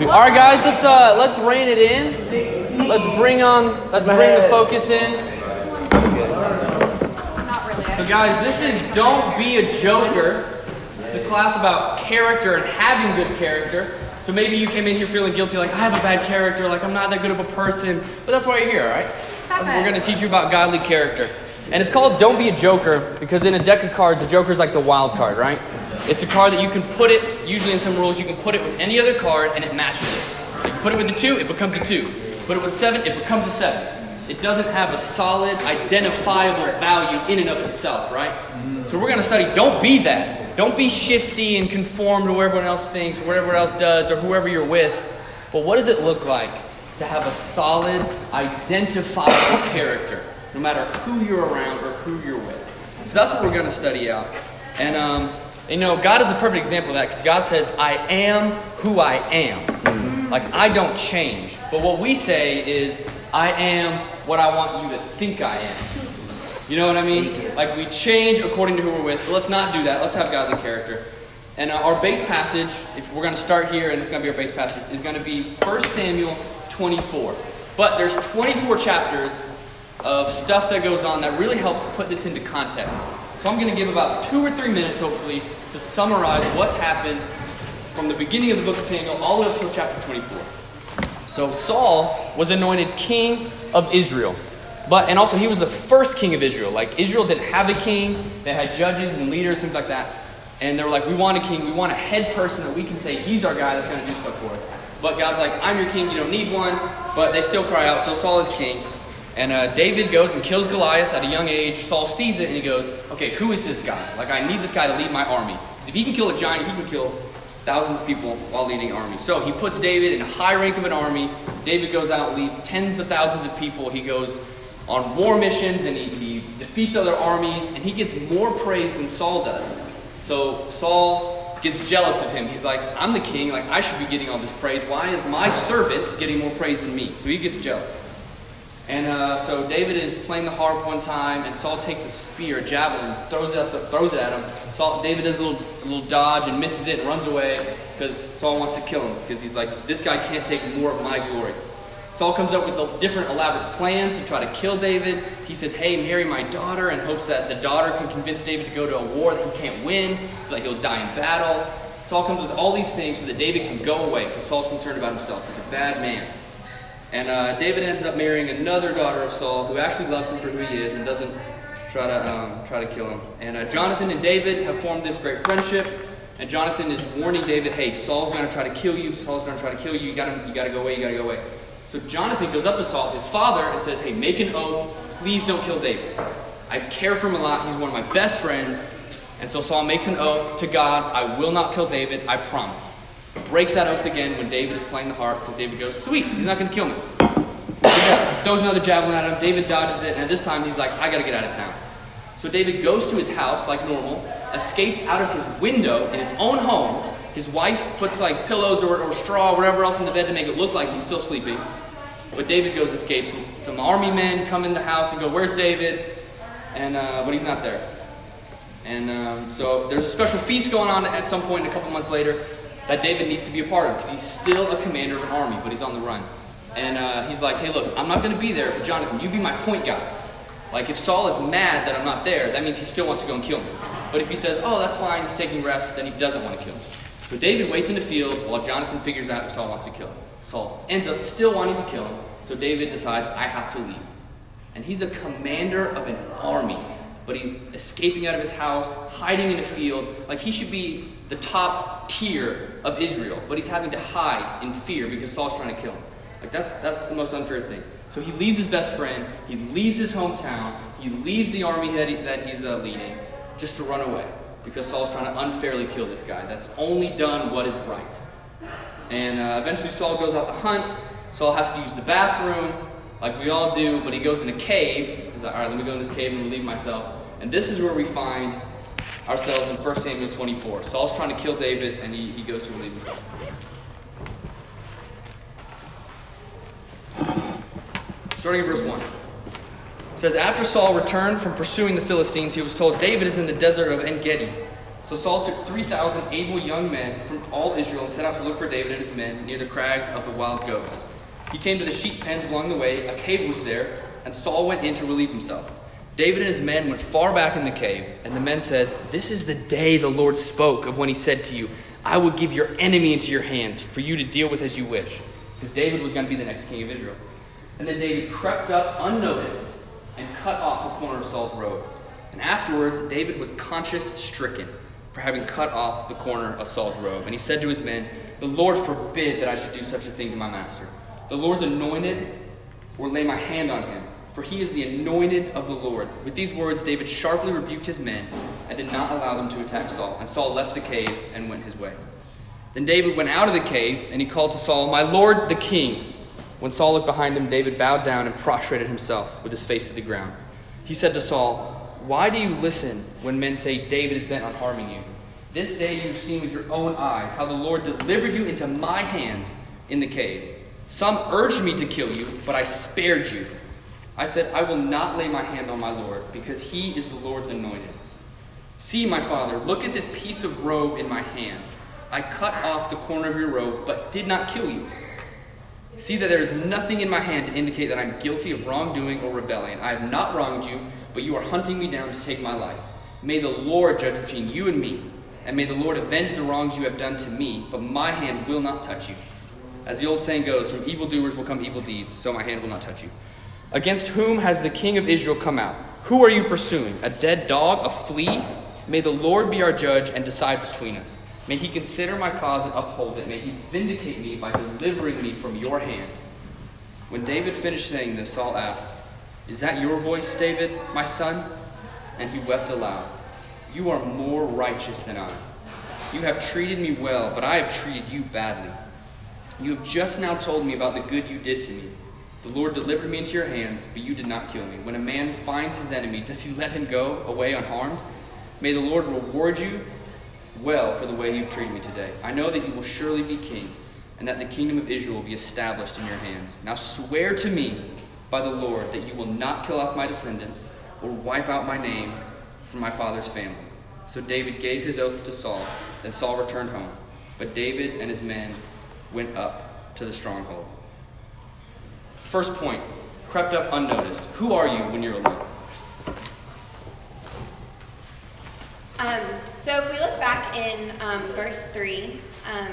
All right, guys, let's uh, let's rein it in. Let's bring on. Let's bring the focus in. So, guys, this is "Don't Be a Joker." It's a class about character and having good character. So maybe you came in here feeling guilty, like I have a bad character, like I'm not that good of a person. But that's why you're here, all right? We're going to teach you about godly character. And it's called Don't Be a Joker because in a deck of cards, a Joker is like the wild card, right? It's a card that you can put it, usually in some rules, you can put it with any other card and it matches it. Put it with a two, it becomes a two. Put it with seven, it becomes a seven. It doesn't have a solid, identifiable value in and of itself, right? So we're going to study don't be that. Don't be shifty and conform to what everyone else thinks, what everyone else does, or whoever you're with. But what does it look like to have a solid, identifiable character, no matter who you're around or who you're with? So that's what we're going to study out. And um, you know, God is a perfect example of that because God says, I am who I am. Like, I don't change. But what we say is, I am what I want you to think I am. You know what I mean? Like, we change according to who we're with. But let's not do that. Let's have godly character. And uh, our base passage, if we're going to start here and it's going to be our base passage, is going to be 1 Samuel 24. But there's 24 chapters of stuff that goes on that really helps put this into context. So I'm going to give about two or three minutes, hopefully, to summarize what's happened from the beginning of the book of Samuel all the way up to chapter 24. So Saul was anointed king of Israel. But and also he was the first king of Israel. Like Israel didn't have a king. They had judges and leaders, things like that. And they were like, we want a king. We want a head person that we can say he's our guy that's going to do stuff for us. But God's like, I'm your king. You don't need one. But they still cry out. So Saul is king. And uh, David goes and kills Goliath at a young age. Saul sees it and he goes, Okay, who is this guy? Like, I need this guy to lead my army. Because if he can kill a giant, he can kill thousands of people while leading an army. So he puts David in a high rank of an army. David goes out leads tens of thousands of people. He goes on war missions and he, he defeats other armies. And he gets more praise than Saul does. So Saul gets jealous of him. He's like, I'm the king. Like, I should be getting all this praise. Why is my servant getting more praise than me? So he gets jealous. And uh, so David is playing the harp one time, and Saul takes a spear, a javelin, throws it, the, throws it at him. Saul, David does a little, a little dodge and misses it and runs away because Saul wants to kill him because he's like, this guy can't take more of my glory. Saul comes up with different elaborate plans to try to kill David. He says, hey, marry my daughter, and hopes that the daughter can convince David to go to a war that he can't win so that he'll die in battle. Saul comes with all these things so that David can go away because Saul's concerned about himself. He's a bad man. And uh, David ends up marrying another daughter of Saul who actually loves him for who he is and doesn't try to um, try to kill him. And uh, Jonathan and David have formed this great friendship. And Jonathan is warning David, "Hey, Saul's going to try to kill you. Saul's going to try to kill you. You got to you to go away. You got to go away." So Jonathan goes up to Saul, his father, and says, "Hey, make an oath. Please don't kill David. I care for him a lot. He's one of my best friends." And so Saul makes an oath to God, "I will not kill David. I promise." Breaks that oath again when David is playing the harp because David goes, Sweet, he's not going to kill me. He throws another javelin at him. David dodges it, and this time he's like, I got to get out of town. So David goes to his house like normal, escapes out of his window in his own home. His wife puts like pillows or, or straw or whatever else in the bed to make it look like he's still sleeping. But David goes escapes. Some, some army men come in the house and go, Where's David? And uh, but he's not there. And um, so there's a special feast going on at some point a couple months later that David needs to be a part of because he's still a commander of an army, but he's on the run. And uh, he's like, hey, look, I'm not going to be there, but Jonathan, you be my point guy. Like, if Saul is mad that I'm not there, that means he still wants to go and kill me. But if he says, oh, that's fine, he's taking rest, then he doesn't want to kill me. So David waits in the field while Jonathan figures out if Saul wants to kill him. Saul ends up still wanting to kill him, so David decides, I have to leave. And he's a commander of an army, but he's escaping out of his house, hiding in a field. Like, he should be the top of Israel, but he's having to hide in fear because Saul's trying to kill him. Like that's that's the most unfair thing. So he leaves his best friend, he leaves his hometown, he leaves the army that, that he's uh, leading just to run away because Saul's trying to unfairly kill this guy that's only done what is right. And uh, eventually Saul goes out to hunt. Saul has to use the bathroom, like we all do, but he goes in a cave. He's like, all right, let me go in this cave and relieve myself. And this is where we find ourselves in 1 Samuel 24. Saul's trying to kill David, and he, he goes to relieve himself. Starting in verse 1. It says, After Saul returned from pursuing the Philistines, he was told, David is in the desert of En Gedi. So Saul took 3,000 able young men from all Israel and set out to look for David and his men near the crags of the wild goats. He came to the sheep pens along the way. A cave was there, and Saul went in to relieve himself. David and his men went far back in the cave, and the men said, This is the day the Lord spoke of when he said to you, I will give your enemy into your hands for you to deal with as you wish. Because David was going to be the next king of Israel. And then David crept up unnoticed and cut off a corner of Saul's robe. And afterwards, David was conscience stricken for having cut off the corner of Saul's robe. And he said to his men, The Lord forbid that I should do such a thing to my master. The Lord's anointed or lay my hand on him, for he is the anointed of the Lord. With these words, David sharply rebuked his men and did not allow them to attack Saul. And Saul left the cave and went his way. Then David went out of the cave, and he called to Saul, My Lord the king. When Saul looked behind him, David bowed down and prostrated himself with his face to the ground. He said to Saul, Why do you listen when men say David is bent on harming you? This day you have seen with your own eyes how the Lord delivered you into my hands in the cave. Some urged me to kill you, but I spared you. I said, I will not lay my hand on my Lord, because he is the Lord's anointed. See, my father, look at this piece of robe in my hand. I cut off the corner of your robe, but did not kill you. See that there is nothing in my hand to indicate that I'm guilty of wrongdoing or rebellion. I have not wronged you, but you are hunting me down to take my life. May the Lord judge between you and me, and may the Lord avenge the wrongs you have done to me, but my hand will not touch you. As the old saying goes, from evildoers will come evil deeds, so my hand will not touch you. Against whom has the king of Israel come out? Who are you pursuing? A dead dog? A flea? May the Lord be our judge and decide between us. May he consider my cause and uphold it. May he vindicate me by delivering me from your hand. When David finished saying this, Saul asked, Is that your voice, David, my son? And he wept aloud. You are more righteous than I. You have treated me well, but I have treated you badly. You have just now told me about the good you did to me. The Lord delivered me into your hands, but you did not kill me. When a man finds his enemy, does he let him go away unharmed? May the Lord reward you well for the way you've treated me today. I know that you will surely be king, and that the kingdom of Israel will be established in your hands. Now swear to me by the Lord that you will not kill off my descendants or wipe out my name from my father's family. So David gave his oath to Saul. Then Saul returned home. But David and his men went up to the stronghold. First point crept up unnoticed. Who are you when you're alone? Um, so if we look back in um, verse 3, um,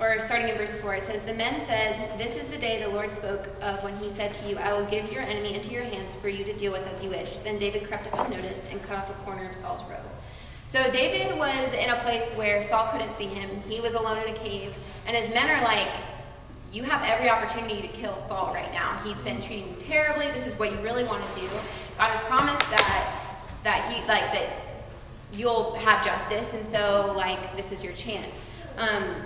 or starting in verse 4, it says, The men said, This is the day the Lord spoke of when he said to you, I will give your enemy into your hands for you to deal with as you wish. Then David crept up unnoticed and cut off a corner of Saul's robe. So David was in a place where Saul couldn't see him. He was alone in a cave, and his men are like, You have every opportunity to kill Saul right now. He's been treating you terribly. This is what you really want to do. God has promised that that he like that you'll have justice, and so like this is your chance. Um,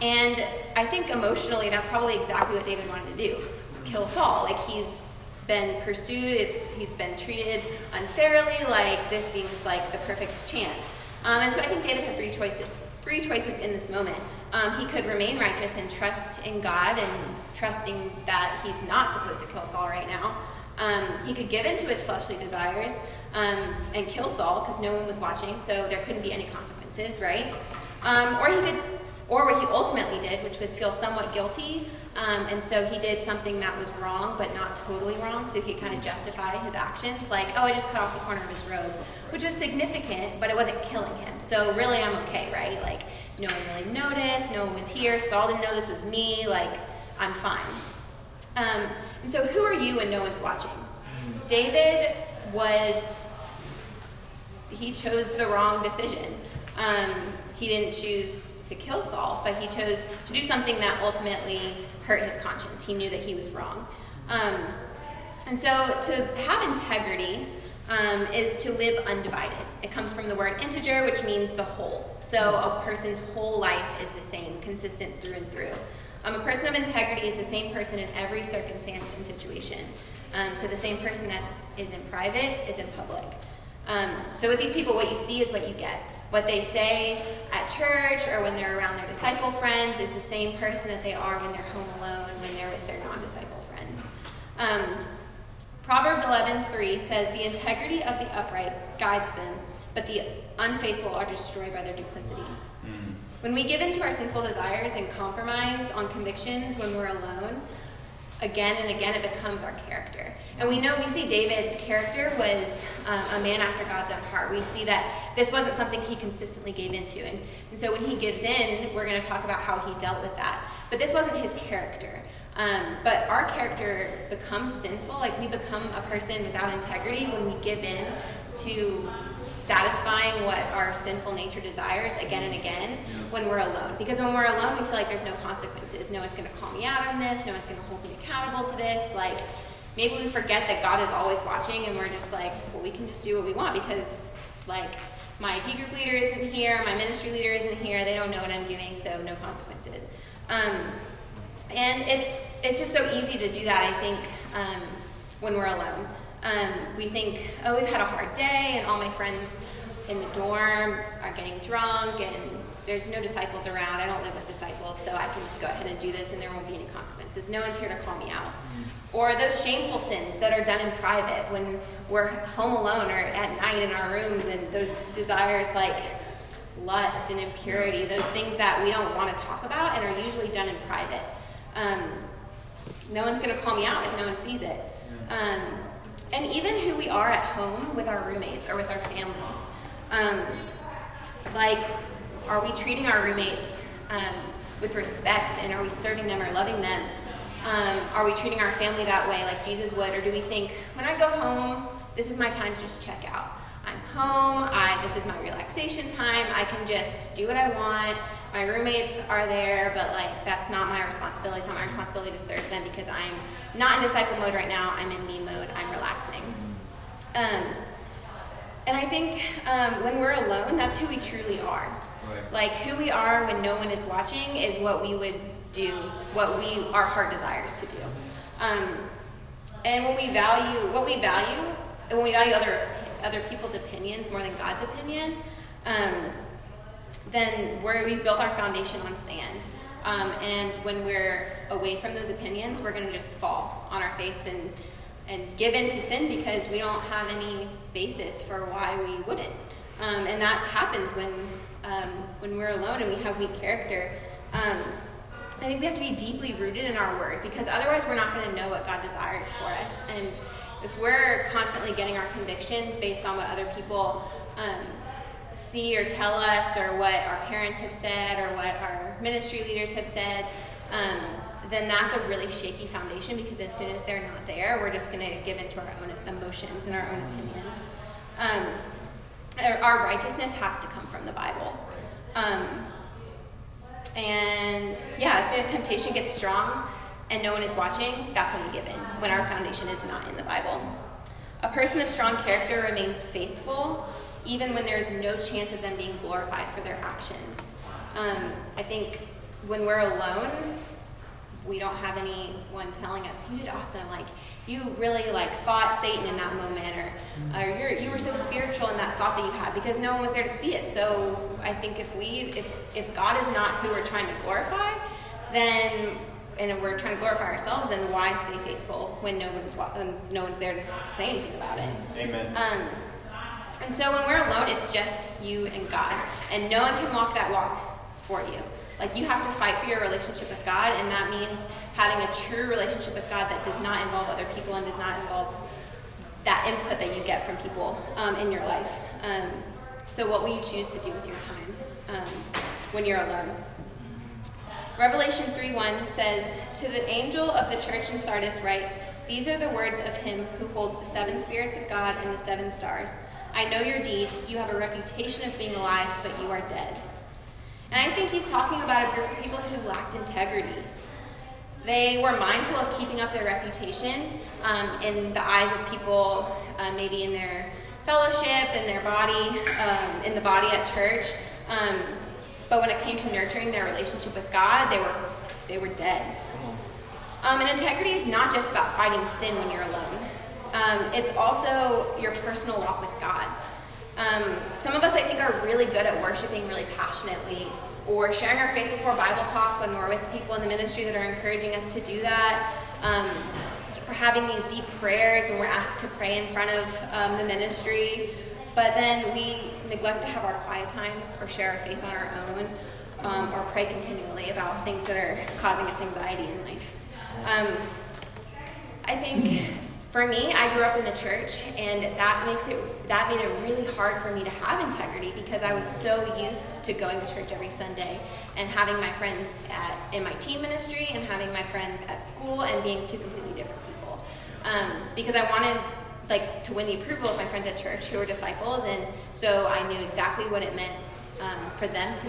and I think emotionally, that's probably exactly what David wanted to do: kill Saul. Like he's been pursued, it's he's been treated unfairly. Like this seems like the perfect chance. Um, and so I think David had three choices. Three choices in this moment. Um, he could remain righteous and trust in God and trusting that he's not supposed to kill Saul right now. Um, he could give in to his fleshly desires um, and kill Saul because no one was watching, so there couldn't be any consequences, right? Um, or he could, or what he ultimately did, which was feel somewhat guilty, um, and so he did something that was wrong but not totally wrong, so he could kind of justify his actions, like, oh, I just cut off the corner of his robe, which was significant, but it wasn't killing him. So really, I'm okay, right? Like, no one really noticed, no one was here, Saul didn't know this was me, like, I'm fine. Um, and so, who are you when no one's watching? David was, he chose the wrong decision. Um, he didn't choose to kill Saul, but he chose to do something that ultimately hurt his conscience. He knew that he was wrong. Um, and so, to have integrity um, is to live undivided. It comes from the word integer, which means the whole. So, a person's whole life is the same, consistent through and through. Um, a person of integrity is the same person in every circumstance and situation. Um, so the same person that is in private is in public. Um, so with these people, what you see is what you get. What they say at church or when they're around their disciple friends is the same person that they are when they're home alone, when they're with their non-disciple friends. Um, Proverbs 11:3 says, "The integrity of the upright guides them, but the unfaithful are destroyed by their duplicity. When we give in to our sinful desires and compromise on convictions when we're alone, again and again it becomes our character. And we know, we see David's character was um, a man after God's own heart. We see that this wasn't something he consistently gave into. And, and so when he gives in, we're going to talk about how he dealt with that. But this wasn't his character. Um, but our character becomes sinful. Like we become a person without integrity when we give in to satisfying what our sinful nature desires again and again when we're alone. Because when we're alone, we feel like there's no consequences. No one's going to call me out on this. No one's going to hold me accountable to this. Like maybe we forget that God is always watching, and we're just like, well, we can just do what we want because like my D group leader isn't here, my ministry leader isn't here. They don't know what I'm doing, so no consequences. Um, and it's it's just so easy to do that. I think um, when we're alone. Um, we think, oh, we've had a hard day, and all my friends in the dorm are getting drunk, and there's no disciples around. I don't live with disciples, so I can just go ahead and do this, and there won't be any consequences. No one's here to call me out. Or those shameful sins that are done in private when we're home alone or at night in our rooms, and those desires like lust and impurity, those things that we don't want to talk about and are usually done in private. Um, no one's going to call me out if no one sees it. Um, and even who we are at home with our roommates or with our families. Um, like, are we treating our roommates um, with respect and are we serving them or loving them? Um, are we treating our family that way like Jesus would? Or do we think, when I go home, this is my time to just check out? I'm home, I, this is my relaxation time, I can just do what I want. My roommates are there, but like that's not my responsibility. It's not my responsibility to serve them because I'm not in disciple mode right now. I'm in me mode. I'm relaxing. Um, and I think um, when we're alone, that's who we truly are. Right. Like who we are when no one is watching is what we would do, what we our heart desires to do. Um, and when we value what we value, and when we value other other people's opinions more than God's opinion, um, then we're, we've built our foundation on sand. Um, and when we're away from those opinions, we're going to just fall on our face and, and give in to sin because we don't have any basis for why we wouldn't. Um, and that happens when, um, when we're alone and we have weak character. Um, I think we have to be deeply rooted in our word because otherwise we're not going to know what God desires for us. And if we're constantly getting our convictions based on what other people um, see or tell us, or what our parents have said, or what our ministry leaders have said, um, then that's a really shaky foundation because as soon as they're not there, we're just going to give into our own emotions and our own opinions. Um, our righteousness has to come from the Bible. Um, and yeah, as soon as temptation gets strong and no one is watching, that's when we give in, when our foundation is not in the Bible. A person of strong character remains faithful even when there's no chance of them being glorified for their actions. Um, I think when we're alone, we don't have anyone telling us you did awesome. Like you really like fought satan in that moment or, or you're, you were so spiritual in that thought that you had because no one was there to see it. So i think if we if, if god is not who we're trying to glorify then and we're trying to glorify ourselves then why stay faithful when no one's no one's there to say anything about it? Amen. Um, and so when we're alone, it's just you and God. And no one can walk that walk for you. Like you have to fight for your relationship with God, and that means having a true relationship with God that does not involve other people and does not involve that input that you get from people um, in your life. Um, so, what will you choose to do with your time um, when you're alone? Revelation 3 1 says, To the angel of the church in Sardis, write, These are the words of him who holds the seven spirits of God and the seven stars. I know your deeds. You have a reputation of being alive, but you are dead. And I think he's talking about a group of people who lacked integrity. They were mindful of keeping up their reputation um, in the eyes of people, uh, maybe in their fellowship, in their body, um, in the body at church. Um, but when it came to nurturing their relationship with God, they were they were dead. Um, and integrity is not just about fighting sin when you're alone. Um, it's also your personal walk with God. Um, some of us, I think, are really good at worshiping really passionately or sharing our faith before Bible talk when we're with people in the ministry that are encouraging us to do that. Um, we're having these deep prayers when we're asked to pray in front of um, the ministry. but then we neglect to have our quiet times or share our faith on our own um, or pray continually about things that are causing us anxiety in life. Um, I think for me, I grew up in the church, and that makes it that made it really hard for me to have integrity because I was so used to going to church every Sunday and having my friends at in my teen ministry and having my friends at school and being two completely different people. Um, because I wanted like to win the approval of my friends at church who were disciples, and so I knew exactly what it meant um, for them to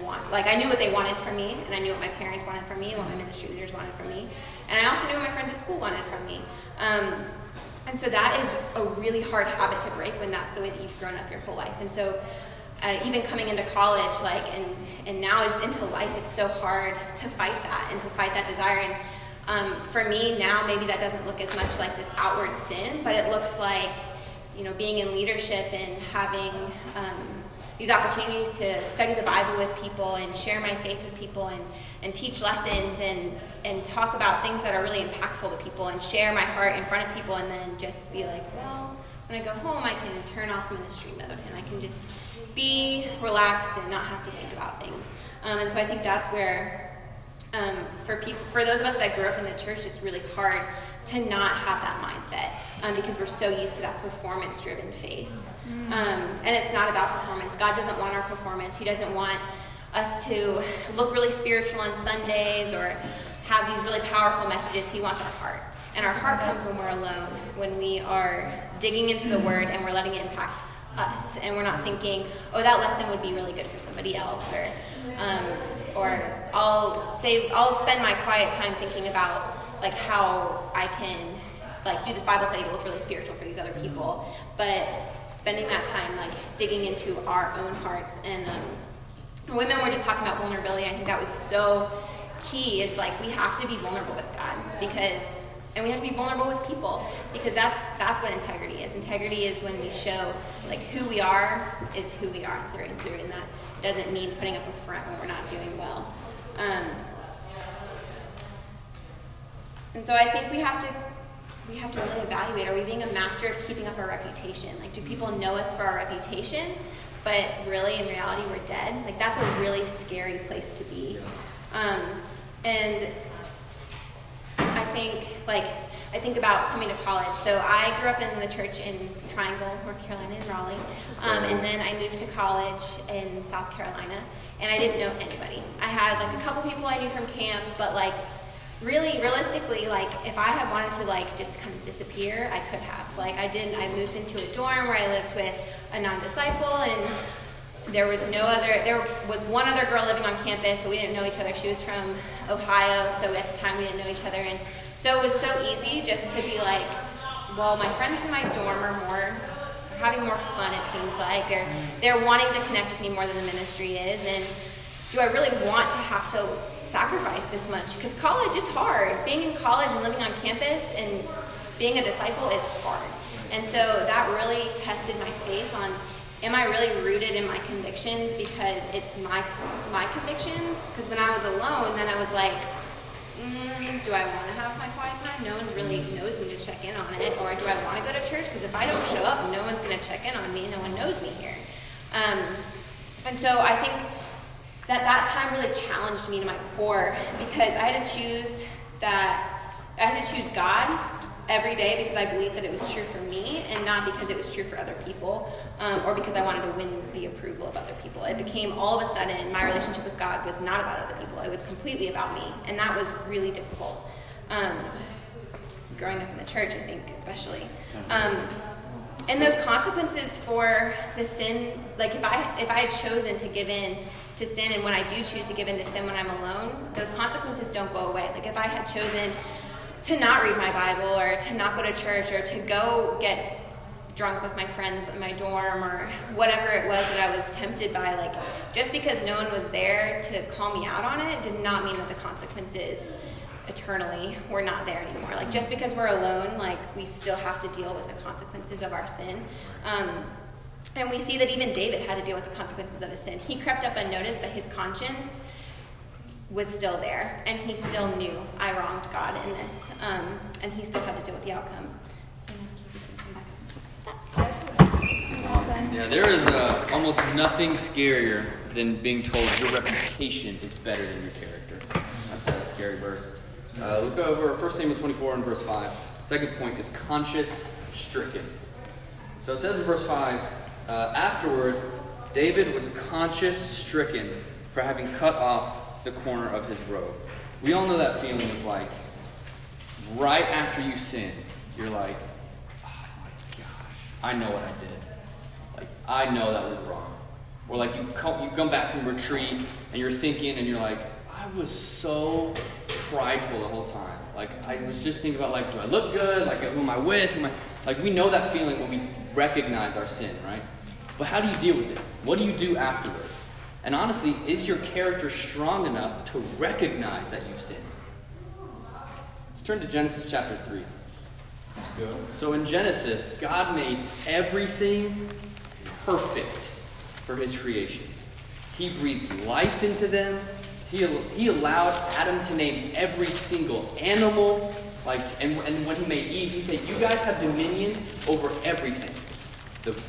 want. Like I knew what they wanted from me, and I knew what my parents wanted from me, and what my ministry leaders wanted from me, and I also knew what my friends at school wanted from me. Um, and so that is a really hard habit to break when that's the way that you've grown up your whole life. And so uh, even coming into college, like and and now just into life, it's so hard to fight that and to fight that desire. And um, for me now, maybe that doesn't look as much like this outward sin, but it looks like you know being in leadership and having um, these opportunities to study the Bible with people and share my faith with people and, and teach lessons and, and talk about things that are really impactful to people and share my heart in front of people and then just be like, well, when I go home, I can turn off ministry mode and I can just be relaxed and not have to think about things. Um, and so I think that's where, um, for people, for those of us that grew up in the church, it's really hard to not have that mindset um, because we're so used to that performance driven faith. Mm. Um, and it's not about performance. God doesn't want our performance. He doesn't want us to look really spiritual on Sundays or have these really powerful messages. He wants our heart. And our heart comes when we're alone, when we are digging into the Word and we're letting it impact us. And we're not thinking, oh, that lesson would be really good for somebody else. Or, um, or I'll, save, I'll spend my quiet time thinking about like how I can like do this Bible study to look really spiritual for these other people. But spending that time like digging into our own hearts and um, women were just talking about vulnerability. I think that was so key. It's like we have to be vulnerable with God because and we have to be vulnerable with people because that's that's what integrity is. Integrity is when we show like who we are is who we are through and through, and that doesn't mean putting up a front when we're not doing well. Um, and so I think we have to we have to really evaluate are we being a master of keeping up our reputation? Like, do people know us for our reputation, but really in reality we're dead? Like, that's a really scary place to be. Um, and I think, like, I think about coming to college. So I grew up in the church in Triangle, North Carolina, in Raleigh. Um, and then I moved to college in South Carolina, and I didn't know anybody. I had like a couple people I knew from camp, but like really realistically like if i had wanted to like just kind of disappear i could have. Like i didn't i moved into a dorm where i lived with a non-disciple and there was no other there was one other girl living on campus but we didn't know each other. She was from ohio so at the time we didn't know each other. And so it was so easy just to be like well my friends in my dorm are more are having more fun it seems like. They're they're wanting to connect with me more than the ministry is. And do i really want to have to sacrifice this much because college it's hard. Being in college and living on campus and being a disciple is hard. And so that really tested my faith on am i really rooted in my convictions because it's my my convictions? Because when i was alone then i was like mm, do i want to have my quiet time? No one's really knows me to check in on it. Or do i want to go to church? Because if i don't show up no one's going to check in on me. No one knows me here. Um, and so i think that that time really challenged me to my core because I had to choose that I had to choose God every day because I believed that it was true for me and not because it was true for other people um, or because I wanted to win the approval of other people. It became all of a sudden my relationship with God was not about other people, it was completely about me, and that was really difficult. Um, growing up in the church, I think, especially. Um, and those consequences for the sin, like if I if I had chosen to give in to sin, and when I do choose to give in to sin when I'm alone, those consequences don't go away. Like if I had chosen to not read my Bible or to not go to church or to go get drunk with my friends in my dorm or whatever it was that I was tempted by, like just because no one was there to call me out on it did not mean that the consequences eternally were not there anymore. Like just because we're alone, like we still have to deal with the consequences of our sin. Um, and we see that even David had to deal with the consequences of his sin. He crept up unnoticed, but his conscience was still there. And he still knew, I wronged God in this. Um, and he still had to deal with the outcome. Yeah, there is uh, almost nothing scarier than being told your reputation is better than your character. That's a scary verse. Uh, look over 1 Samuel 24 and verse 5. Second point is conscience stricken. So it says in verse 5 uh, Afterward, David was conscience stricken for having cut off the corner of his robe. We all know that feeling of like, right after you sin, you're like, oh my gosh, I know what I did. Like, I know that was wrong. Or like you come, you come back from retreat and you're thinking and you're like, I was so prideful the whole time. Like I was just thinking about like, do I look good? Like who am I with? Am I? Like we know that feeling when we recognize our sin, right? But how do you deal with it? What do you do afterwards? And honestly, is your character strong enough to recognize that you've sinned? Let's turn to Genesis chapter 3. So in Genesis, God made everything perfect for his creation. He breathed life into them. He, he allowed Adam to name every single animal. Like, and, and when he made Eve, he said, You guys have dominion over everything. The,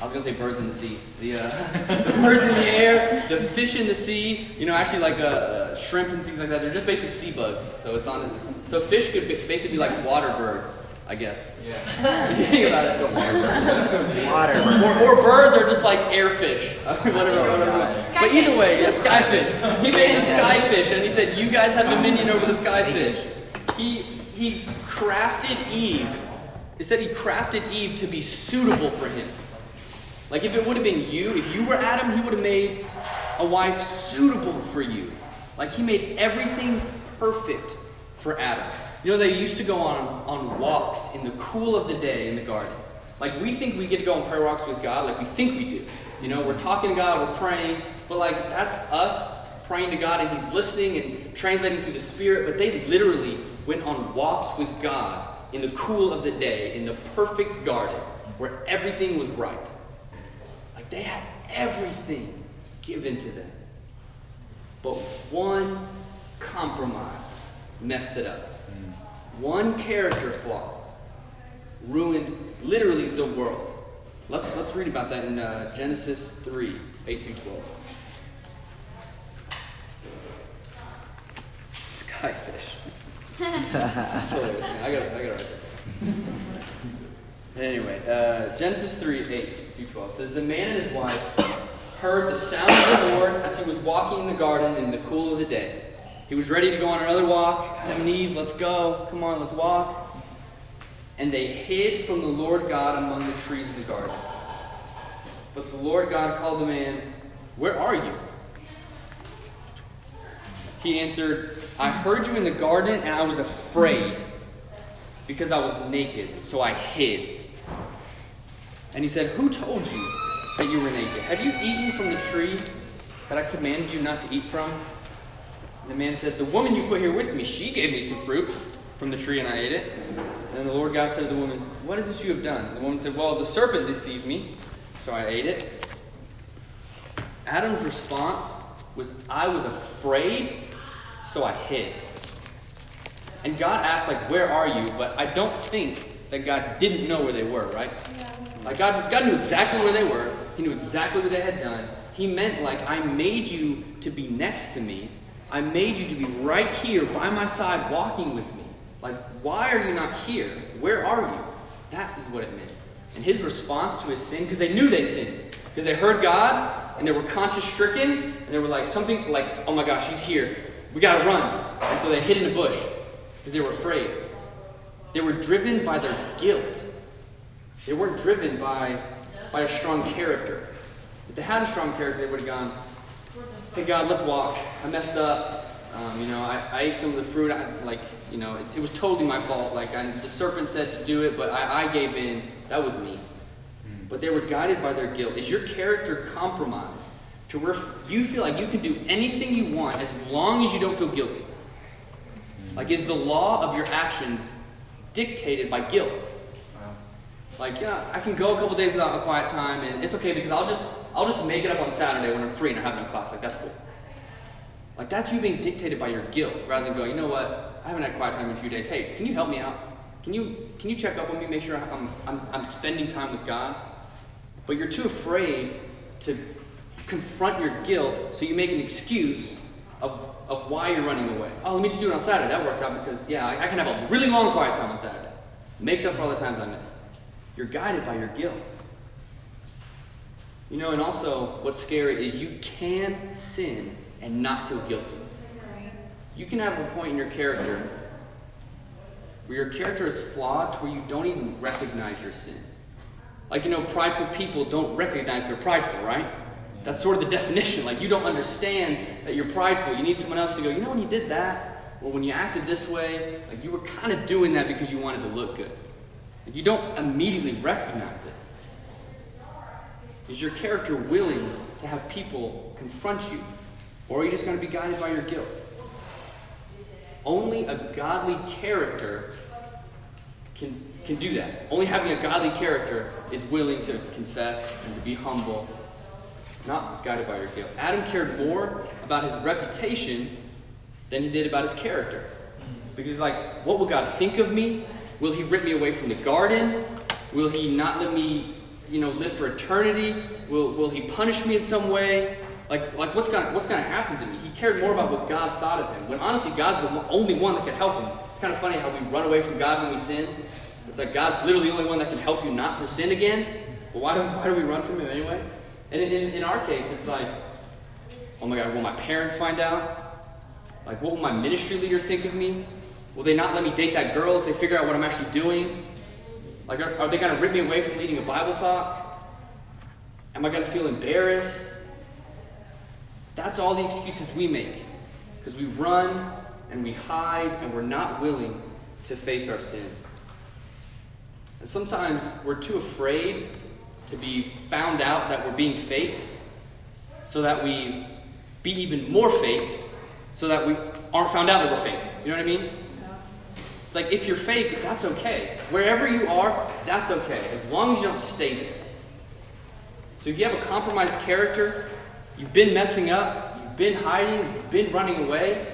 I was going to say birds in the sea. The, uh, the birds in the air, the fish in the sea, you know, actually like uh, uh, shrimp and things like that. They're just basically sea bugs. So it's on it. So fish could be, basically be like water birds. I guess. Yeah. think about it, water. Or, or birds are just like airfish. whatever, whatever. But either way, yeah, skyfish. He made the skyfish, and he said, "You guys have dominion over the skyfish." He he crafted Eve. He said he crafted Eve to be suitable for him. Like if it would have been you, if you were Adam, he would have made a wife suitable for you. Like he made everything perfect for Adam. You know, they used to go on, on walks in the cool of the day in the garden. Like, we think we get to go on prayer walks with God, like we think we do. You know, we're talking to God, we're praying, but like, that's us praying to God and He's listening and translating through the Spirit. But they literally went on walks with God in the cool of the day, in the perfect garden, where everything was right. They had everything given to them. But one compromise messed it up. One character flaw ruined literally the world. Let's, let's read about that in uh, Genesis 3 8 through 12. Skyfish. That's hilarious, man. I got it, I got it right there. Anyway, uh, Genesis 3 8 through 12 says, The man and his wife heard the sound of the Lord as he was walking in the garden in the cool of the day. He was ready to go on another walk. Adam and Eve, let's go. Come on, let's walk. And they hid from the Lord God among the trees of the garden. But the Lord God called the man, Where are you? He answered, I heard you in the garden, and I was afraid because I was naked, so I hid. And he said, Who told you that you were naked? Have you eaten from the tree that I commanded you not to eat from? the man said, The woman you put here with me, she gave me some fruit from the tree and I ate it. And the Lord God said to the woman, What is this you have done? the woman said, Well, the serpent deceived me, so I ate it. Adam's response was, I was afraid, so I hid. And God asked, like, where are you? But I don't think that God didn't know where they were, right? Like God, God knew exactly where they were. He knew exactly what they had done. He meant like I made you to be next to me, I made you to be right here by my side walking with me. Like, why are you not here? Where are you? That is what it meant. And his response to his sin, because they knew they sinned, because they heard God and they were conscience stricken, and they were like, something like, oh my gosh, he's here. We gotta run. And so they hid in a bush because they were afraid. They were driven by their guilt. They weren't driven by, by a strong character. If they had a strong character, they would have gone, hey God, let's walk. I messed up. Um, you know, I, I, ate some of the fruit. I, like, you know, it, it, was totally my fault. Like, I, the serpent said to do it, but I, I gave in. That was me. Hmm. But they were guided by their guilt. Is your character compromised to where you feel like you can do anything you want as long as you don't feel guilty? Hmm. Like, is the law of your actions dictated by guilt? Like, yeah, I can go a couple days without a quiet time, and it's okay because I'll just I'll just make it up on Saturday when I'm free and I have no class. Like, that's cool. Like, that's you being dictated by your guilt rather than going, you know what? I haven't had quiet time in a few days. Hey, can you help me out? Can you, can you check up on me, make sure I'm, I'm, I'm spending time with God? but you're too afraid to confront your guilt, so you make an excuse of, of why you're running away. Oh, let me just do it on Saturday. That works out because, yeah, I, I can have a really long quiet time on Saturday. Makes up for all the times I missed. You're guided by your guilt. You know, and also what's scary is you can sin and not feel guilty. You can have a point in your character where your character is flawed to where you don't even recognize your sin. Like, you know, prideful people don't recognize they're prideful, right? That's sort of the definition. Like, you don't understand that you're prideful. You need someone else to go, you know, when you did that, or when you acted this way, like you were kind of doing that because you wanted to look good. You don't immediately recognize it. Is your character willing to have people confront you? Or are you just going to be guided by your guilt? Only a godly character can, can do that. Only having a godly character is willing to confess and to be humble, not guided by your guilt. Adam cared more about his reputation than he did about his character. Because, like, what will God think of me? Will he rip me away from the garden? Will he not let me, you know, live for eternity? Will, will he punish me in some way? Like, like what's going what's to happen to me? He cared more about what God thought of him. When honestly, God's the only one that could help him. It's kind of funny how we run away from God when we sin. It's like God's literally the only one that can help you not to sin again. But why do, why do we run from Him anyway? And in, in our case, it's like, oh my God, will my parents find out? Like, what will my ministry leader think of me? Will they not let me date that girl if they figure out what I'm actually doing? Like, are, are they going to rip me away from leading a Bible talk? Am I going to feel embarrassed? That's all the excuses we make. Because we run and we hide and we're not willing to face our sin. And sometimes we're too afraid to be found out that we're being fake, so that we be even more fake, so that we aren't found out that we're fake. You know what I mean? It's like if you're fake, that's okay. Wherever you are, that's okay, as long as you don't stay there. So if you have a compromised character, you've been messing up, you've been hiding, you've been running away,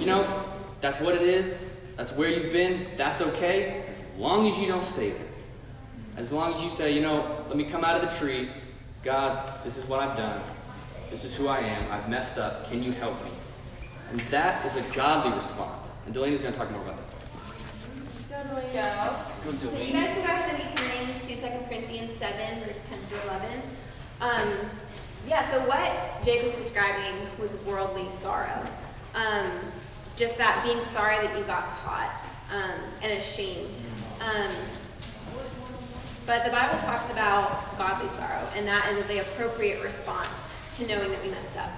you know, that's what it is. That's where you've been. That's okay, as long as you don't stay there. As long as you say, you know, let me come out of the tree. God, this is what I've done. This is who I am. I've messed up. Can you help me? And that is a godly response. And Delaney's going to talk more about that. Let's go. Let's go so you guys can go ahead and be turning to 2 Corinthians 7, verse 10 through 11. Um, yeah, so what Jake was describing was worldly sorrow. Um, just that being sorry that you got caught um, and ashamed. Um, but the Bible talks about godly sorrow, and that is the appropriate response to knowing that we messed up.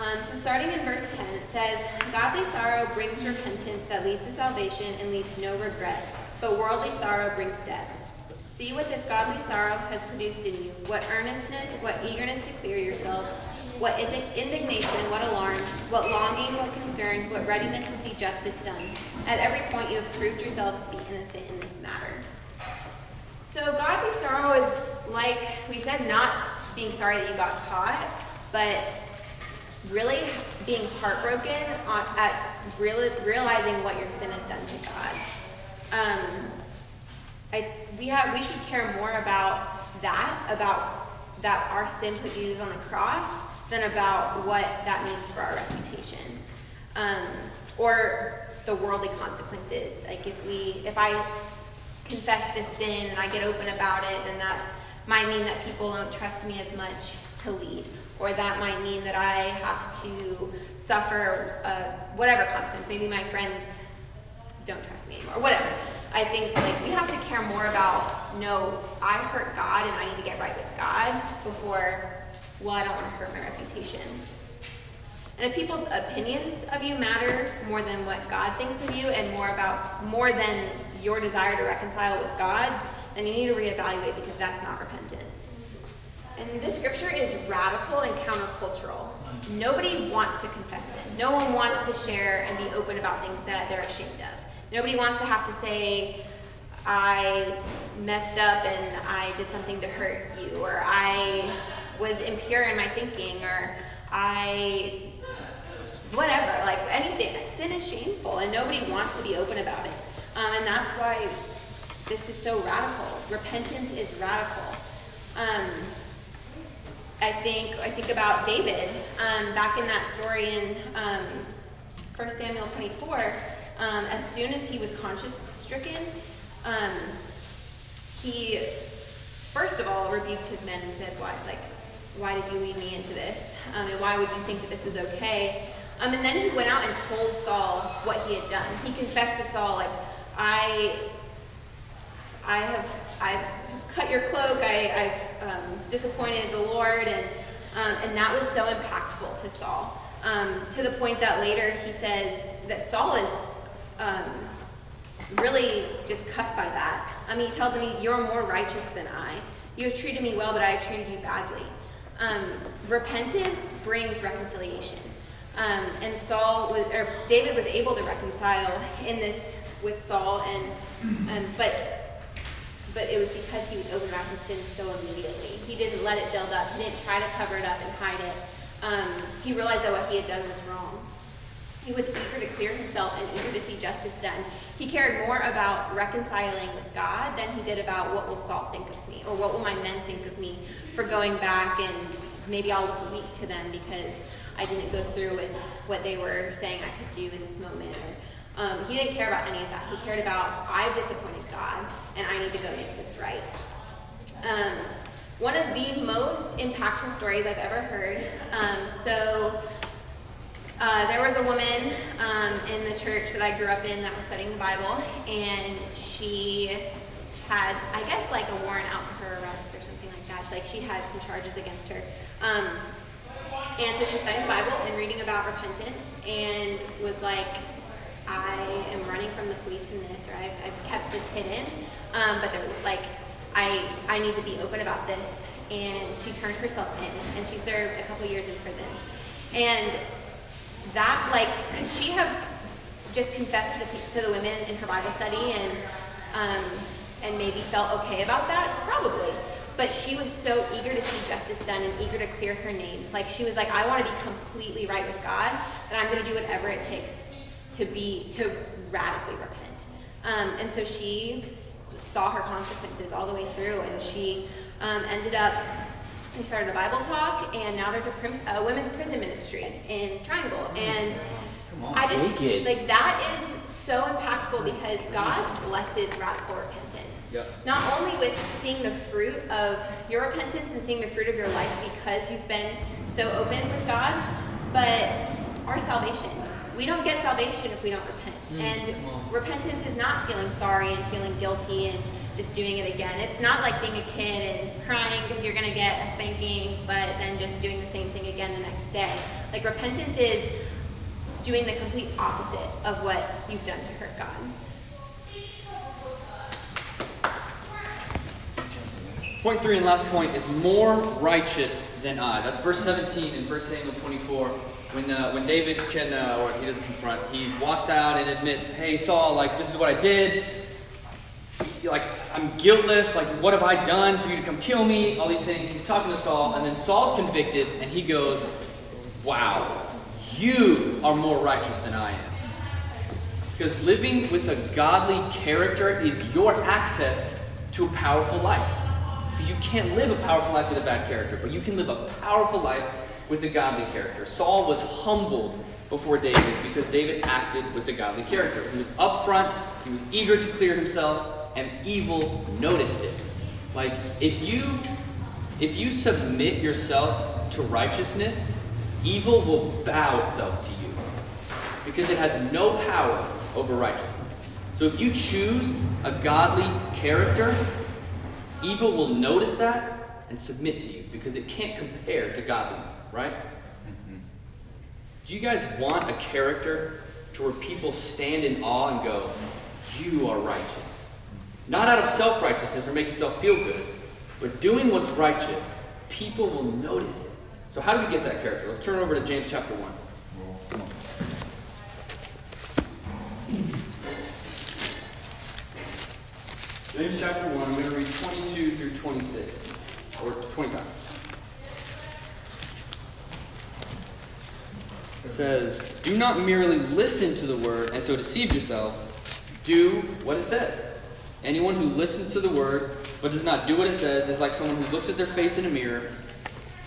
Um, so, starting in verse 10, it says, Godly sorrow brings repentance that leads to salvation and leaves no regret, but worldly sorrow brings death. See what this godly sorrow has produced in you what earnestness, what eagerness to clear yourselves what indignation, what alarm, what longing, what concern, what readiness to see justice done. At every point, you have proved yourselves to be innocent in this matter. So, godly sorrow is like we said, not being sorry that you got caught, but really being heartbroken on, at realizing what your sin has done to God. Um, I, we have we should care more about that, about that our sin put Jesus on the cross, than about what that means for our reputation um, or the worldly consequences. Like if we, if I confess this sin and I get open about it, then that might mean that people don't trust me as much to lead, or that might mean that I have to suffer uh, whatever consequence. Maybe my friends don't trust me anymore, whatever. I think like we have to care more about no, I hurt God and I need to get right with God before well, I don't want to hurt my reputation. And if people's opinions of you matter more than what God thinks of you and more about more than your desire to reconcile with God, then you need to reevaluate because that's not repentance. And this scripture is radical and countercultural. Nobody wants to confess sin. No one wants to share and be open about things that they're ashamed of. Nobody wants to have to say, I messed up and I did something to hurt you, or I was impure in my thinking or I whatever, like anything. Sin is shameful and nobody wants to be open about it. Um, and that's why this is so radical. Repentance is radical. Um, I think I think about David um, back in that story in um, 1 Samuel 24. Um, as soon as he was conscience stricken, um, he first of all rebuked his men and said, "Why, like, why did you lead me into this? Um, and why would you think that this was okay?" Um, and then he went out and told Saul what he had done. He confessed to Saul, like, "I, I have, I have cut your cloak. I, have um, disappointed the Lord, and um, and that was so impactful to Saul. Um, to the point that later he says that Saul is um, really just cut by that. I mean, he tells me, "You're more righteous than I. You have treated me well, but I have treated you badly." Um, repentance brings reconciliation. Um, and Saul was, or David was able to reconcile in this with Saul, and um, but but it was because he was open about his sins so immediately. He didn't let it build up. He didn't try to cover it up and hide it. Um, he realized that what he had done was wrong. He was eager to clear himself and eager to see justice done. He cared more about reconciling with God than he did about what will Saul think of me or what will my men think of me for going back and maybe I'll look weak to them because I didn't go through with what they were saying I could do in this moment. Or, um, he didn't care about any of that. He cared about, I've disappointed God, and I need to go make this right. Um, one of the most impactful stories I've ever heard. Um, so, uh, there was a woman um, in the church that I grew up in that was studying the Bible, and she had, I guess, like a warrant out for her arrest or something like that. She, like she had some charges against her. Um, and so she was studying the Bible and reading about repentance, and was like, I am running from the police in this, or I've, I've kept this hidden. Um, but they're like, I, I need to be open about this. And she turned herself in, and she served a couple years in prison. And that, like, could she have just confessed to the, to the women in her Bible study and, um, and maybe felt okay about that? Probably. But she was so eager to see justice done and eager to clear her name. Like, she was like, I want to be completely right with God, and I'm going to do whatever it takes to be to radically repent. Um, and so she saw her consequences all the way through, and she um, ended up. They started a Bible talk, and now there's a, prim, a women's prison ministry in Triangle, and I just like that is so impactful because God blesses radical repentance. Yep. Not only with seeing the fruit of your repentance and seeing the fruit of your life because you've been so open with God, but our salvation we don't get salvation if we don't repent. Mm, and repentance is not feeling sorry and feeling guilty and just doing it again. It's not like being a kid and crying because you're going to get a spanking, but then just doing the same thing again the next day. Like repentance is doing the complete opposite of what you've done to hurt God. Point three and last point is more righteous than I. That's verse 17 in 1 Samuel 24 when uh, when David can uh, or he doesn't confront, he walks out and admits, "Hey Saul, like this is what I did. Like I'm guiltless. Like what have I done for you to come kill me? All these things." He's talking to Saul, and then Saul's convicted, and he goes, "Wow, you are more righteous than I am." Because living with a godly character is your access to a powerful life. Because you can't live a powerful life with a bad character, but you can live a powerful life with a godly character. Saul was humbled before David because David acted with a godly character. He was upfront, he was eager to clear himself, and evil noticed it. Like if you if you submit yourself to righteousness, evil will bow itself to you because it has no power over righteousness. So if you choose a godly character, evil will notice that and submit to you because it can't compare to godliness right? Do you guys want a character to where people stand in awe and go, You are righteous? Not out of self righteousness or make yourself feel good, but doing what's righteous. People will notice it. So, how do we get that character? Let's turn over to James chapter 1. James chapter 1, I'm going to read 22 through 26, or 25. Says, Do not merely listen to the word and so deceive yourselves. Do what it says. Anyone who listens to the word but does not do what it says is like someone who looks at their face in a mirror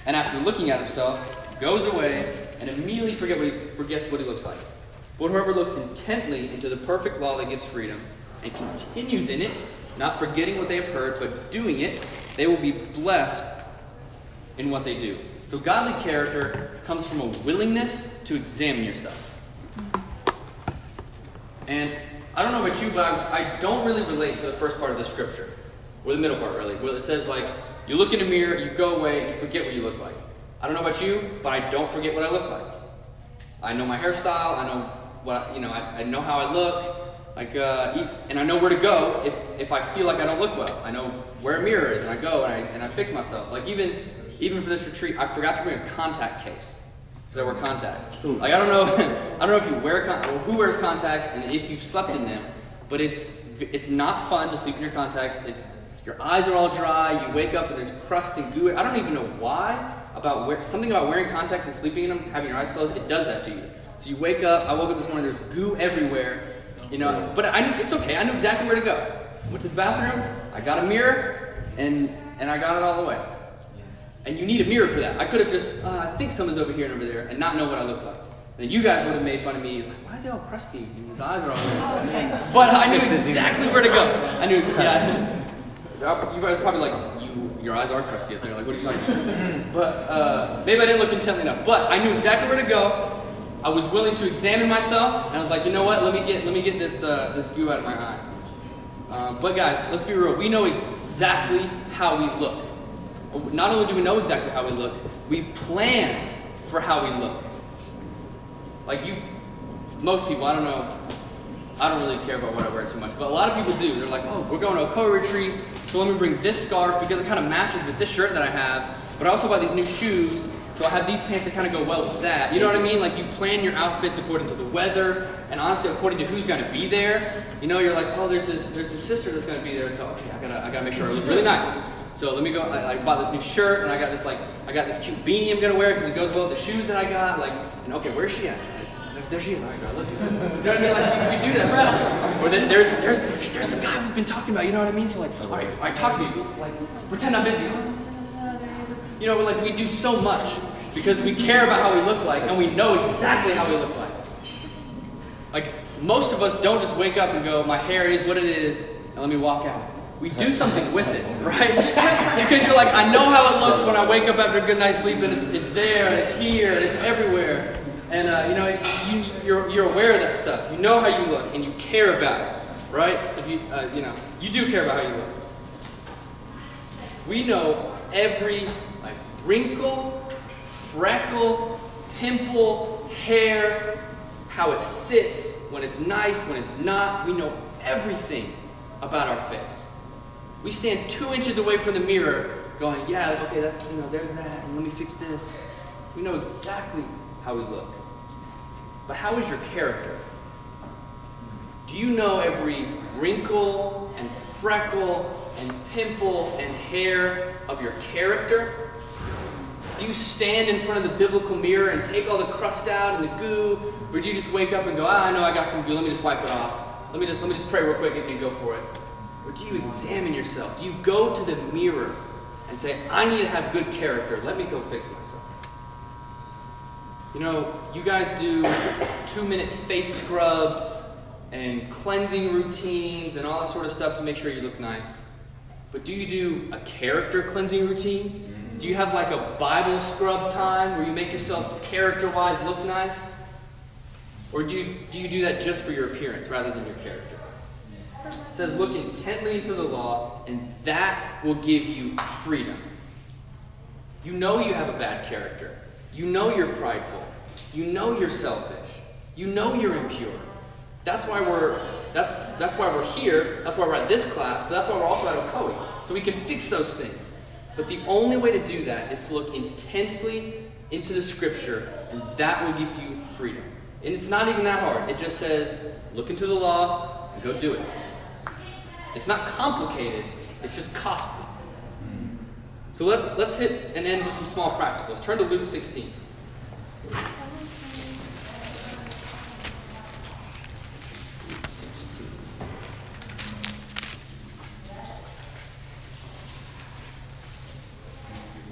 and after looking at himself goes away and immediately forget what he, forgets what he looks like. But whoever looks intently into the perfect law that gives freedom and continues in it, not forgetting what they have heard, but doing it, they will be blessed in what they do. So, godly character comes from a willingness to examine yourself. And I don't know about you, but I, don't really relate to the first part of the scripture, or the middle part, really, where it says, like, you look in a mirror, you go away, you forget what you look like. I don't know about you, but I don't forget what I look like. I know my hairstyle, I know what, you know, I, I know how I look, like, uh, and I know where to go if, if I feel like I don't look well. I know where a mirror is, and I go and I, and I fix myself. Like, even, even for this retreat, I forgot to bring a contact case. Because I wear contacts. Like, I don't know, I don't know if you wear, con- who wears contacts and if you've slept in them, but it's, it's not fun to sleep in your contacts. It's, your eyes are all dry, you wake up and there's crust and goo. I don't even know why, about wear, something about wearing contacts and sleeping in them, having your eyes closed, it does that to you. So you wake up, I woke up this morning, there's goo everywhere, you know, but I knew, it's okay, I knew exactly where to go. Went to the bathroom, I got a mirror, and, and I got it all the way. And you need a mirror for that. I could have just, uh, I think someone's over here and over there, and not know what I looked like. And you guys would have made fun of me, like, why is he all crusty? And his eyes are all weird. But I knew exactly where to go. I knew, yeah. You guys are probably like, you, your eyes are crusty up there. Like, what are you talking about? But uh, maybe I didn't look intently enough. But I knew exactly where to go. I was willing to examine myself, and I was like, you know what? Let me get, let me get this, uh, this goo out of my eye. Uh, but guys, let's be real. We know exactly how we look. Not only do we know exactly how we look, we plan for how we look. Like you, most people, I don't know, I don't really care about what I wear too much, but a lot of people do. They're like, oh, we're going to a co retreat, so let me bring this scarf because it kind of matches with this shirt that I have. But I also bought these new shoes, so I have these pants that kind of go well with that. You know what I mean? Like you plan your outfits according to the weather, and honestly, according to who's going to be there. You know, you're like, oh, there's this, there's this sister that's going to be there, so okay, I gotta, I gotta make sure I look really nice. So let me go. I, I, bought this new shirt, and I got this like, I got this cute beanie I'm gonna wear because it goes well with the shoes that I got. Like, and okay, where's she at? There she is. All right, girl, look. You know what I mean? Like, you do that stuff. Or then there's, there's, hey, there's the guy we've been talking about. You know what I mean? So like, all right, all right, talk to me. Like, pretend I'm busy. You know, like we do so much because we care about how we look like, and we know exactly how we look like. Like most of us don't just wake up and go, my hair is what it is, and let me walk out. We do something with it, right? because you're like, I know how it looks when I wake up after a good night's sleep, and it's, it's there, and it's here, and it's everywhere. And, uh, you know, you, you're, you're aware of that stuff. You know how you look, and you care about it, right? If you, uh, you know, you do care about how you look. We know every wrinkle, freckle, pimple, hair, how it sits, when it's nice, when it's not. We know everything about our face. We stand two inches away from the mirror going, yeah, okay, that's, you know, there's that, and let me fix this. We know exactly how we look. But how is your character? Do you know every wrinkle and freckle and pimple and hair of your character? Do you stand in front of the biblical mirror and take all the crust out and the goo? Or do you just wake up and go, ah, I know I got some goo, let me just wipe it off. Let me just let me just pray real quick and then go for it. Or do you examine yourself? Do you go to the mirror and say, I need to have good character. Let me go fix myself. You know, you guys do two minute face scrubs and cleansing routines and all that sort of stuff to make sure you look nice. But do you do a character cleansing routine? Do you have like a Bible scrub time where you make yourself character wise look nice? Or do you, do you do that just for your appearance rather than your character? It says, Look intently into the law, and that will give you freedom. You know you have a bad character. You know you're prideful. You know you're selfish. You know you're impure. That's why we're that's that's why we're here. That's why we're at this class, but that's why we're also at Ocoee. So we can fix those things. But the only way to do that is to look intently into the scripture, and that will give you freedom. And it's not even that hard. It just says, look into the law and go do it. It's not complicated, it's just costly. So let's let's hit and end with some small practicals. Turn to Luke 16.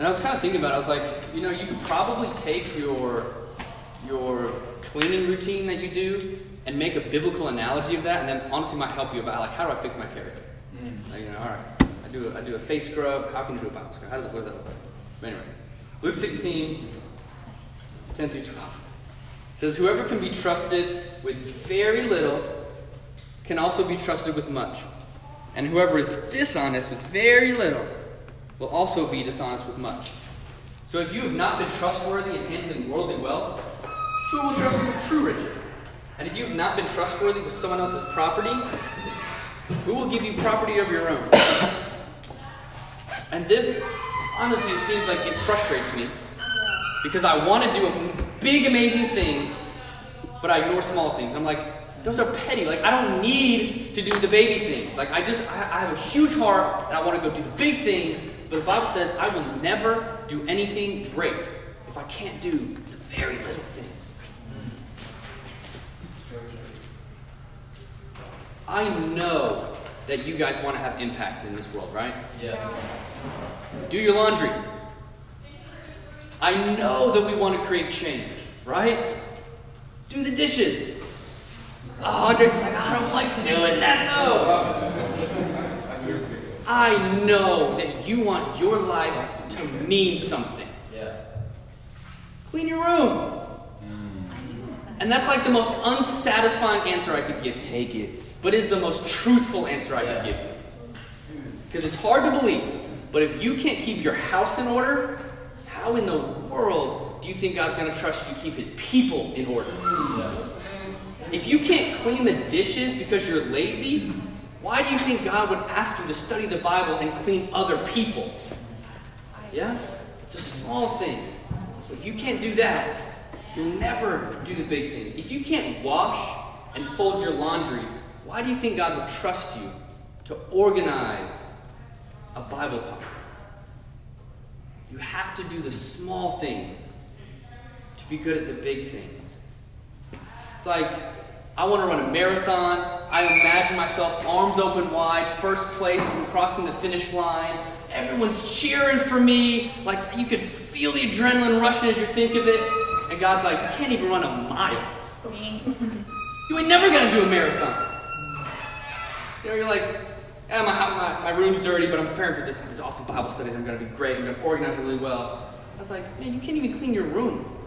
And I was kind of thinking about it. I was like, you know, you could probably take your your cleaning routine that you do and make a biblical analogy of that, and then honestly might help you about like how do I fix my character? Mm. Like, you know, all right, I do a, I do a face scrub. How can you do a Bible scrub? How does what does that look like? But anyway, Luke 16, 10 through 12 says, "Whoever can be trusted with very little can also be trusted with much, and whoever is dishonest with very little will also be dishonest with much." So if you have not been trustworthy in handling worldly wealth, who will trust you with true riches? And if you have not been trustworthy with someone else's property, who will give you property of your own? And this, honestly, it seems like it frustrates me. Because I want to do big, amazing things, but I ignore small things. I'm like, those are petty. Like, I don't need to do the baby things. Like, I just, I, I have a huge heart and I want to go do the big things, but the Bible says I will never do anything great if I can't do the very little things. I know that you guys want to have impact in this world, right? Yeah. Do your laundry. I know that we want to create change, right? Do the dishes. Oh, Andres is like, I don't like doing that, no. I know that you want your life to mean something. Yeah. Clean your room. Mm. And that's like the most unsatisfying answer I could give you. Take it. but is the most truthful answer I could give you. Because it's hard to believe, but if you can't keep your house in order, how in the world do you think God's going to trust you to keep his people in order? If you can't clean the dishes because you're lazy, why do you think God would ask you to study the Bible and clean other people's? Yeah? It's a small thing. If you can't do that, you'll never do the big things. If you can't wash and fold your laundry, why do you think God would trust you to organize a Bible talk? You have to do the small things to be good at the big things. It's like, I want to run a marathon. I imagine myself arms open wide, first place as I'm crossing the finish line. Everyone's cheering for me. Like, you could feel the adrenaline rushing as you think of it. And God's like, you can't even run a mile. You ain't never going to do a marathon. You know, you're like, yeah, my, my, my room's dirty, but I'm preparing for this, this awesome Bible study. I'm going to be great. I'm going to organize it really well. I was like, man, you can't even clean your room.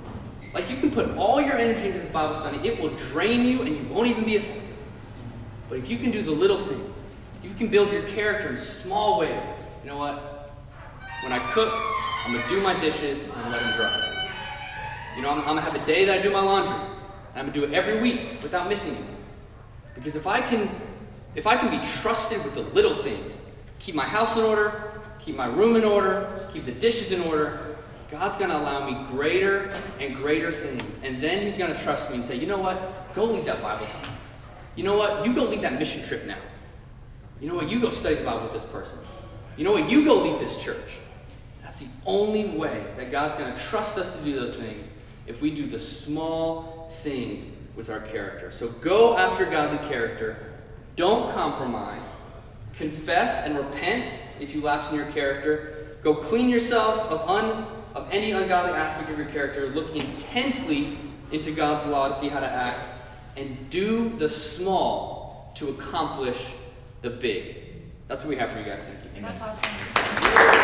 Like, you can put all your energy into this Bible study, it will drain you, and you won't even be effective. But if you can do the little things, you can build your character in small ways, you know what? When I cook, I'm going to do my dishes and let them dry. You know, I'm, I'm going to have a day that I do my laundry. And I'm going to do it every week without missing it. Because if I can if I can be trusted with the little things, keep my house in order, keep my room in order, keep the dishes in order, God's going to allow me greater and greater things. And then He's going to trust me and say, you know what? Go lead that Bible time. You know what? You go lead that mission trip now. You know what? You go study the Bible with this person. You know what? You go lead this church. That's the only way that God's going to trust us to do those things if we do the small things with our character. So go after godly character don't compromise. Confess and repent if you lapse in your character. Go clean yourself of, un, of any ungodly aspect of your character. Look intently into God's law to see how to act. And do the small to accomplish the big. That's what we have for you guys. Thank you. That's awesome.